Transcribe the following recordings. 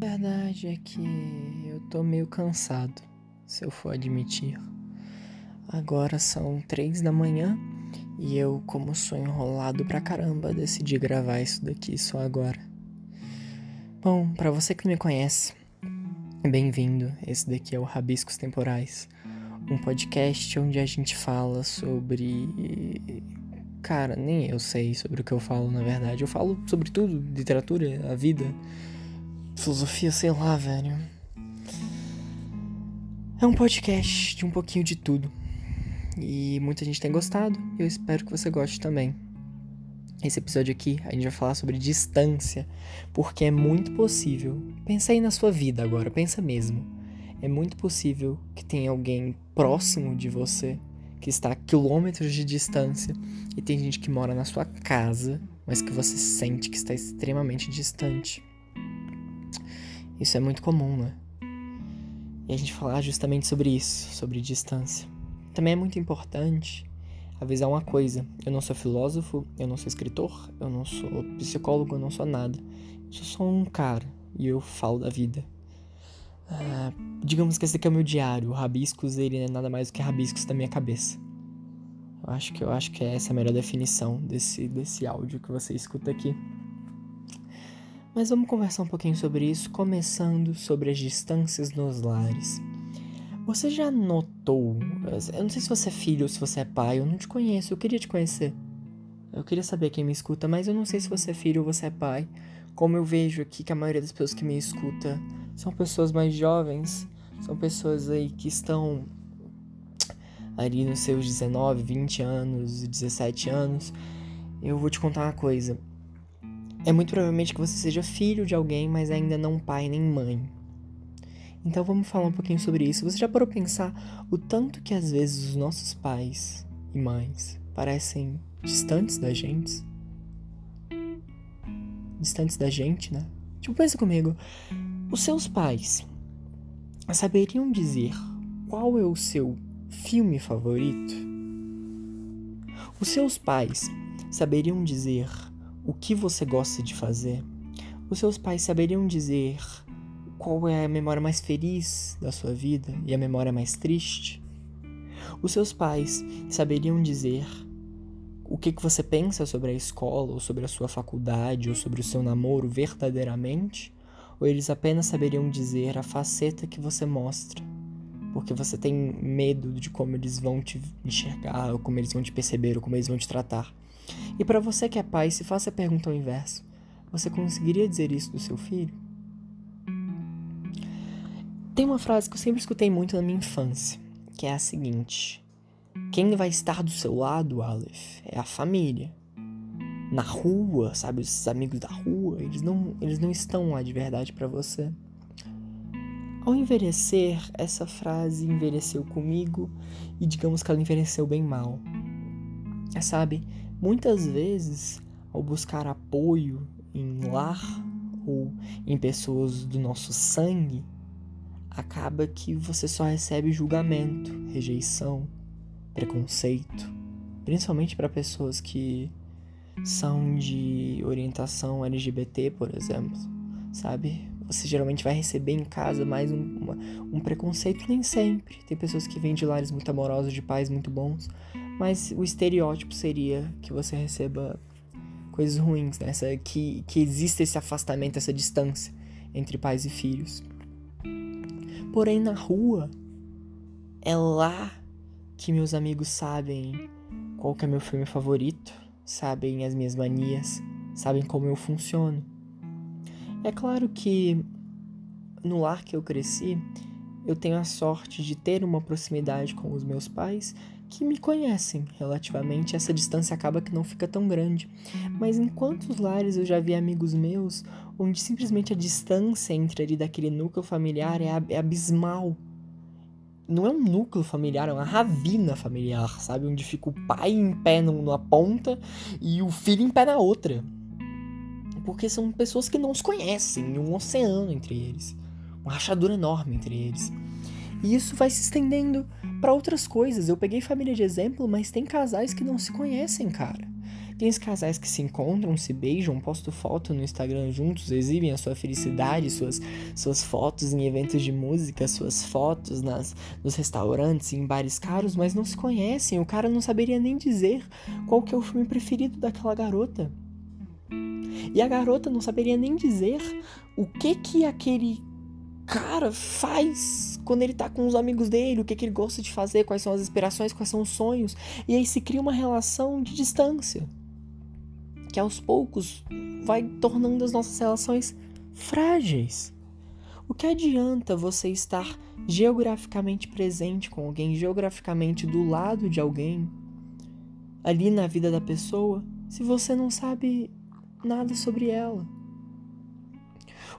A verdade é que eu tô meio cansado, se eu for admitir. Agora são três da manhã e eu, como sou enrolado pra caramba, decidi gravar isso daqui só agora. Bom, para você que me conhece, bem-vindo. Esse daqui é o Rabiscos Temporais, um podcast onde a gente fala sobre Cara, nem eu sei sobre o que eu falo, na verdade. Eu falo sobre tudo, literatura, a vida, filosofia, sei lá, velho. É um podcast de um pouquinho de tudo. E muita gente tem gostado, eu espero que você goste também. Esse episódio aqui a gente vai falar sobre distância, porque é muito possível. Pensa aí na sua vida agora, pensa mesmo. É muito possível que tenha alguém próximo de você que está a quilômetros de distância e tem gente que mora na sua casa, mas que você sente que está extremamente distante. Isso é muito comum, né? E a gente falar justamente sobre isso, sobre distância. Também é muito importante avisar uma coisa: eu não sou filósofo, eu não sou escritor, eu não sou psicólogo, eu não sou nada. Eu sou só um cara e eu falo da vida. Uh, digamos que esse aqui é o meu diário. O rabiscos, ele é nada mais do que rabiscos da minha cabeça. Eu acho que eu acho que essa é a melhor definição desse, desse áudio que você escuta aqui. Mas vamos conversar um pouquinho sobre isso, começando sobre as distâncias nos lares. Você já notou? Eu não sei se você é filho ou se você é pai, eu não te conheço, eu queria te conhecer. Eu queria saber quem me escuta, mas eu não sei se você é filho ou você é pai. Como eu vejo aqui que a maioria das pessoas que me escuta são pessoas mais jovens, são pessoas aí que estão ali nos seus 19, 20 anos, 17 anos. Eu vou te contar uma coisa. É muito provavelmente que você seja filho de alguém, mas ainda não pai nem mãe. Então vamos falar um pouquinho sobre isso. Você já parou pensar o tanto que às vezes os nossos pais e mães parecem distantes da gente? Distantes da gente, né? Tipo, pensa comigo. Os seus pais saberiam dizer qual é o seu filme favorito? Os seus pais saberiam dizer o que você gosta de fazer? Os seus pais saberiam dizer qual é a memória mais feliz da sua vida e a memória mais triste? Os seus pais saberiam dizer o que, que você pensa sobre a escola, ou sobre a sua faculdade, ou sobre o seu namoro verdadeiramente? ou eles apenas saberiam dizer a faceta que você mostra, porque você tem medo de como eles vão te enxergar, ou como eles vão te perceber, ou como eles vão te tratar. E para você que é pai, se faça a pergunta ao inverso: você conseguiria dizer isso do seu filho? Tem uma frase que eu sempre escutei muito na minha infância, que é a seguinte: Quem vai estar do seu lado, Aleph, é a família na rua, sabe, os amigos da rua, eles não, eles não estão lá de verdade para você. Ao envelhecer, essa frase envelheceu comigo e digamos que ela envelheceu bem mal. É, sabe, muitas vezes, ao buscar apoio em lar ou em pessoas do nosso sangue, acaba que você só recebe julgamento, rejeição, preconceito, principalmente para pessoas que são de orientação LGBT, por exemplo, sabe? Você geralmente vai receber em casa mais um, uma, um preconceito, nem sempre. Tem pessoas que vêm de lares muito amorosos, de pais muito bons, mas o estereótipo seria que você receba coisas ruins, né? Essa, que, que existe esse afastamento, essa distância entre pais e filhos. Porém, na rua, é lá que meus amigos sabem qual é meu filme favorito, sabem as minhas manias, sabem como eu funciono. É claro que no lar que eu cresci, eu tenho a sorte de ter uma proximidade com os meus pais que me conhecem relativamente, essa distância acaba que não fica tão grande. Mas em quantos lares eu já vi amigos meus onde simplesmente a distância entre ali daquele núcleo familiar é, é abismal não é um núcleo familiar, é uma ravina familiar, sabe? Onde fica o pai em pé numa ponta e o filho em pé na outra. Porque são pessoas que não se conhecem, um oceano entre eles, uma rachadura enorme entre eles. E isso vai se estendendo para outras coisas. Eu peguei família de exemplo, mas tem casais que não se conhecem, cara. Tem os casais que se encontram, se beijam, postam foto no Instagram juntos, exibem a sua felicidade, suas, suas fotos em eventos de música, suas fotos nas, nos restaurantes, em bares caros, mas não se conhecem. O cara não saberia nem dizer qual que é o filme preferido daquela garota. E a garota não saberia nem dizer o que que aquele cara faz quando ele tá com os amigos dele, o que, que ele gosta de fazer, quais são as inspirações, quais são os sonhos. E aí se cria uma relação de distância. Que aos poucos vai tornando as nossas relações frágeis. O que adianta você estar geograficamente presente com alguém, geograficamente do lado de alguém, ali na vida da pessoa, se você não sabe nada sobre ela?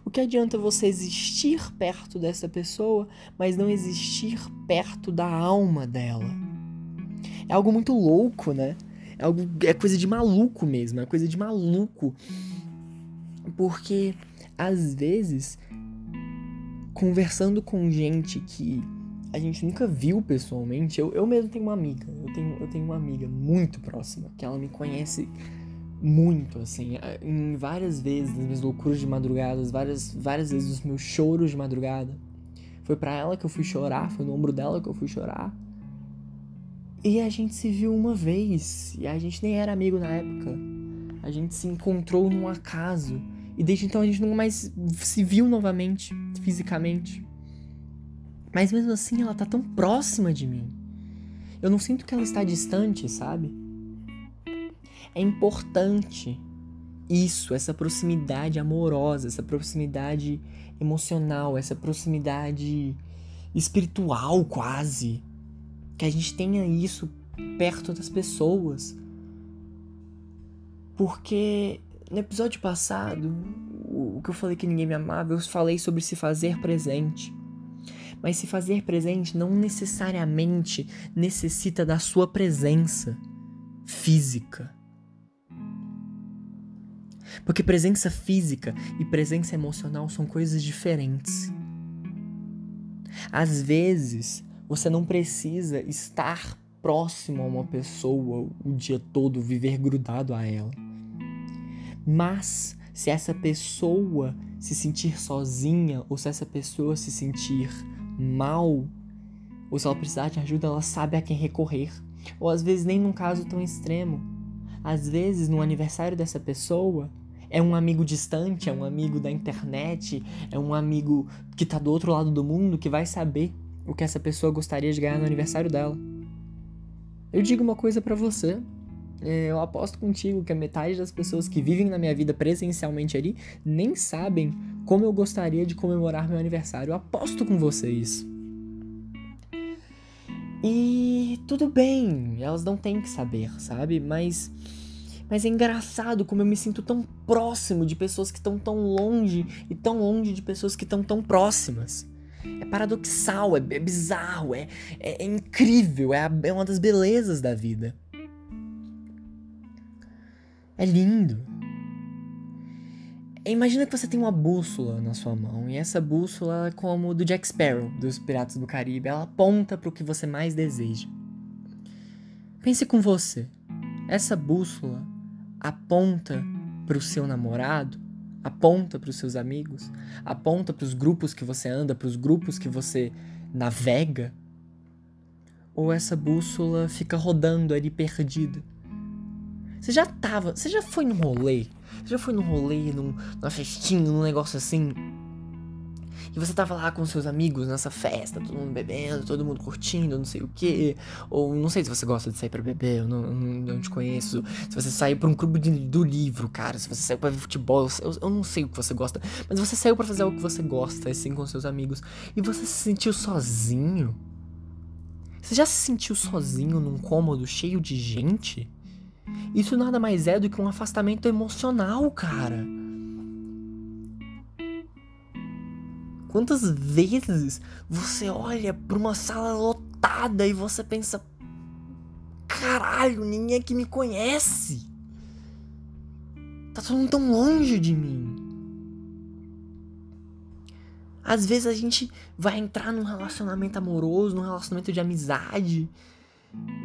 O que adianta você existir perto dessa pessoa, mas não existir perto da alma dela? É algo muito louco, né? É, algo, é coisa de maluco mesmo, é coisa de maluco. Porque, às vezes, conversando com gente que a gente nunca viu pessoalmente, eu, eu mesmo tenho uma amiga, eu tenho, eu tenho uma amiga muito próxima, que ela me conhece muito, assim, em várias vezes, nas minhas loucuras de madrugada, várias, várias vezes os meus choros de madrugada. Foi para ela que eu fui chorar, foi no ombro dela que eu fui chorar. E a gente se viu uma vez, e a gente nem era amigo na época. A gente se encontrou num acaso. E desde então a gente nunca mais se viu novamente, fisicamente. Mas mesmo assim ela tá tão próxima de mim. Eu não sinto que ela está distante, sabe? É importante isso, essa proximidade amorosa, essa proximidade emocional, essa proximidade espiritual quase. Que a gente tenha isso perto das pessoas. Porque no episódio passado, o que eu falei que ninguém me amava, eu falei sobre se fazer presente. Mas se fazer presente não necessariamente necessita da sua presença física. Porque presença física e presença emocional são coisas diferentes. Às vezes, você não precisa estar próximo a uma pessoa o dia todo, viver grudado a ela. Mas, se essa pessoa se sentir sozinha, ou se essa pessoa se sentir mal, ou se ela precisar de ajuda, ela sabe a quem recorrer. Ou às vezes nem num caso tão extremo. Às vezes, no aniversário dessa pessoa, é um amigo distante, é um amigo da internet, é um amigo que tá do outro lado do mundo que vai saber o que essa pessoa gostaria de ganhar no aniversário dela. Eu digo uma coisa para você. É, eu aposto contigo que a metade das pessoas que vivem na minha vida presencialmente ali nem sabem como eu gostaria de comemorar meu aniversário. Eu aposto com você isso. E tudo bem, elas não têm que saber, sabe? Mas mas é engraçado como eu me sinto tão próximo de pessoas que estão tão longe e tão longe de pessoas que estão tão próximas. É paradoxal, é, é bizarro, é, é, é incrível, é, a, é uma das belezas da vida. É lindo. Imagina que você tem uma bússola na sua mão e essa bússola é como do Jack Sparrow dos Piratas do Caribe, ela aponta para o que você mais deseja. Pense com você. Essa bússola aponta para o seu namorado, aponta para os seus amigos, aponta para os grupos que você anda, para os grupos que você navega? Ou essa bússola fica rodando ali perdida? Você já tava, você já foi num rolê? Você já foi num rolê, num, numa festinha, num negócio assim? E você tava lá com seus amigos nessa festa, todo mundo bebendo, todo mundo curtindo, não sei o que. Ou não sei se você gosta de sair para beber, eu não, não, não, te conheço. Se você saiu pra um clube de, do livro, cara, se você saiu pra ver futebol, eu, eu não sei o que você gosta. Mas você saiu para fazer o que você gosta, assim, com seus amigos. E você se sentiu sozinho? Você já se sentiu sozinho num cômodo cheio de gente? Isso nada mais é do que um afastamento emocional, cara. Quantas vezes você olha para uma sala lotada e você pensa: caralho, ninguém aqui me conhece. Tá todo mundo tão longe de mim. Às vezes a gente vai entrar num relacionamento amoroso, num relacionamento de amizade,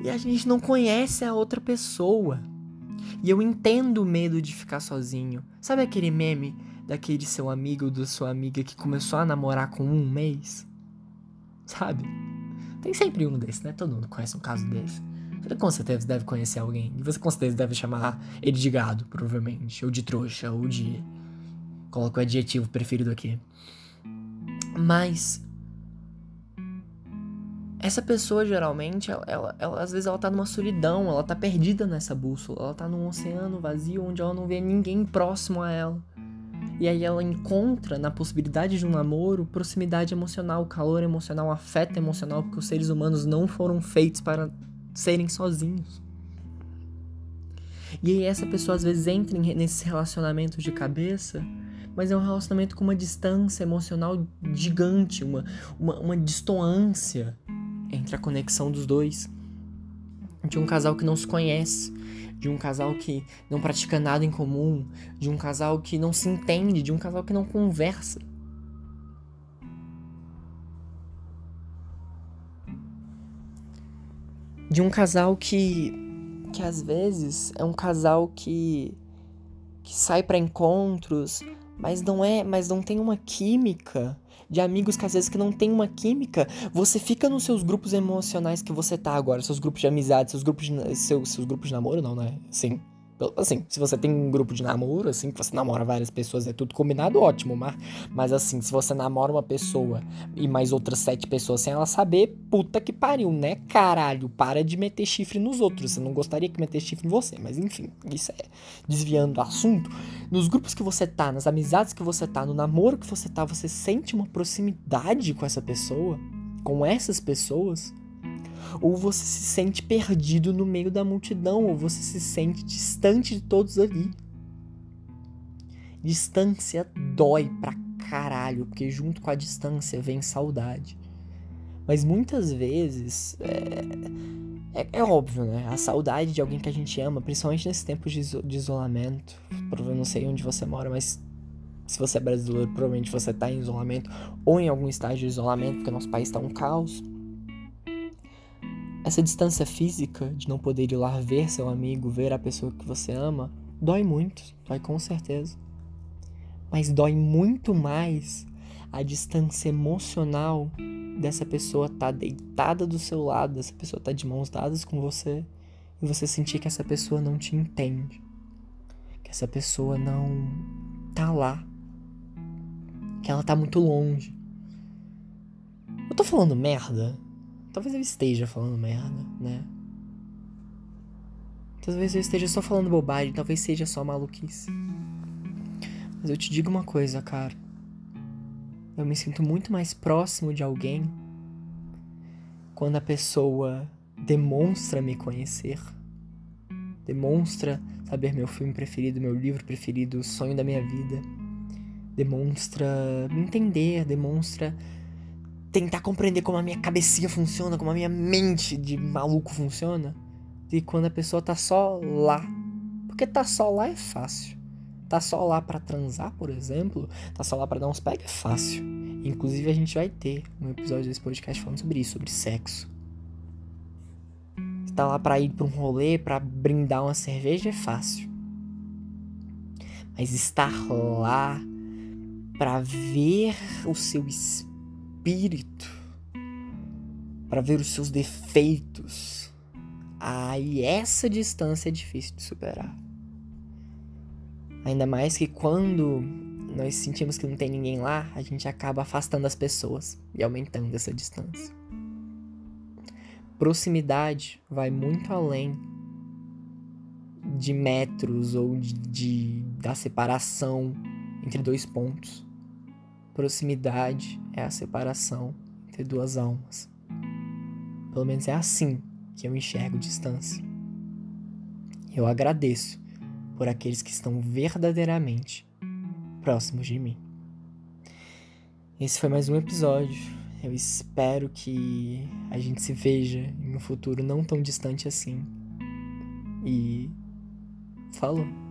e a gente não conhece a outra pessoa. E eu entendo o medo de ficar sozinho. Sabe aquele meme daquele seu amigo ou da sua amiga que começou a namorar com um mês? Sabe? Tem sempre um desse, né? Todo mundo conhece um caso desse. Você com certeza deve conhecer alguém. E você com certeza deve chamar ele de gado, provavelmente. Ou de trouxa, ou de. Coloca o adjetivo preferido aqui. Mas. Essa pessoa geralmente, ela, ela, ela, às vezes ela tá numa solidão, ela tá perdida nessa bússola, ela tá num oceano vazio onde ela não vê ninguém próximo a ela. E aí ela encontra na possibilidade de um namoro proximidade emocional, calor emocional, afeto emocional, porque os seres humanos não foram feitos para serem sozinhos. E aí essa pessoa às vezes entra nesses relacionamentos de cabeça, mas é um relacionamento com uma distância emocional gigante, uma, uma, uma distoância entre a conexão dos dois. De um casal que não se conhece, de um casal que não pratica nada em comum, de um casal que não se entende, de um casal que não conversa. de um casal que que às vezes é um casal que que sai para encontros, mas não é, mas não tem uma química de amigos que às vezes que não tem uma química, você fica nos seus grupos emocionais que você tá agora, seus grupos de amizade, seus grupos de, seus, seus grupos de namoro, não, né? Sim. Assim, se você tem um grupo de namoro, assim, que você namora várias pessoas, é tudo combinado, ótimo, mas, mas assim, se você namora uma pessoa e mais outras sete pessoas sem ela saber, puta que pariu, né, caralho? Para de meter chifre nos outros. Você não gostaria que meter chifre em você, mas enfim, isso é desviando do assunto. Nos grupos que você tá, nas amizades que você tá, no namoro que você tá, você sente uma proximidade com essa pessoa, com essas pessoas ou você se sente perdido no meio da multidão, ou você se sente distante de todos ali. Distância dói pra caralho, porque junto com a distância vem saudade. Mas muitas vezes é, é, é, óbvio, né? A saudade de alguém que a gente ama, principalmente nesses tempos de, iso de isolamento. Eu não sei onde você mora, mas se você é brasileiro, provavelmente você está em isolamento ou em algum estágio de isolamento, porque nosso país está um caos. Essa distância física de não poder ir lá ver seu amigo, ver a pessoa que você ama, dói muito, dói com certeza. Mas dói muito mais a distância emocional dessa pessoa estar tá deitada do seu lado, dessa pessoa estar tá de mãos dadas com você e você sentir que essa pessoa não te entende, que essa pessoa não tá lá, que ela tá muito longe. Eu tô falando merda? Talvez eu esteja falando merda, né? Talvez eu esteja só falando bobagem, talvez seja só maluquice. Mas eu te digo uma coisa, cara. Eu me sinto muito mais próximo de alguém quando a pessoa demonstra me conhecer, demonstra saber meu filme preferido, meu livro preferido, o sonho da minha vida, demonstra me entender, demonstra tentar compreender como a minha cabecinha funciona, como a minha mente de maluco funciona. E quando a pessoa tá só lá. Porque tá só lá é fácil. Tá só lá para transar, por exemplo, tá só lá para dar uns pega é fácil. Inclusive a gente vai ter um episódio desse podcast falando sobre isso, sobre sexo. Tá lá para ir para um rolê, para brindar uma cerveja é fácil. Mas estar lá para ver o seu espírito espírito, para ver os seus defeitos, aí essa distância é difícil de superar. Ainda mais que quando nós sentimos que não tem ninguém lá, a gente acaba afastando as pessoas e aumentando essa distância. Proximidade vai muito além de metros ou de, de da separação entre dois pontos. Proximidade é a separação entre duas almas. Pelo menos é assim que eu enxergo distância. Eu agradeço por aqueles que estão verdadeiramente próximos de mim. Esse foi mais um episódio. Eu espero que a gente se veja em um futuro não tão distante assim. E falou!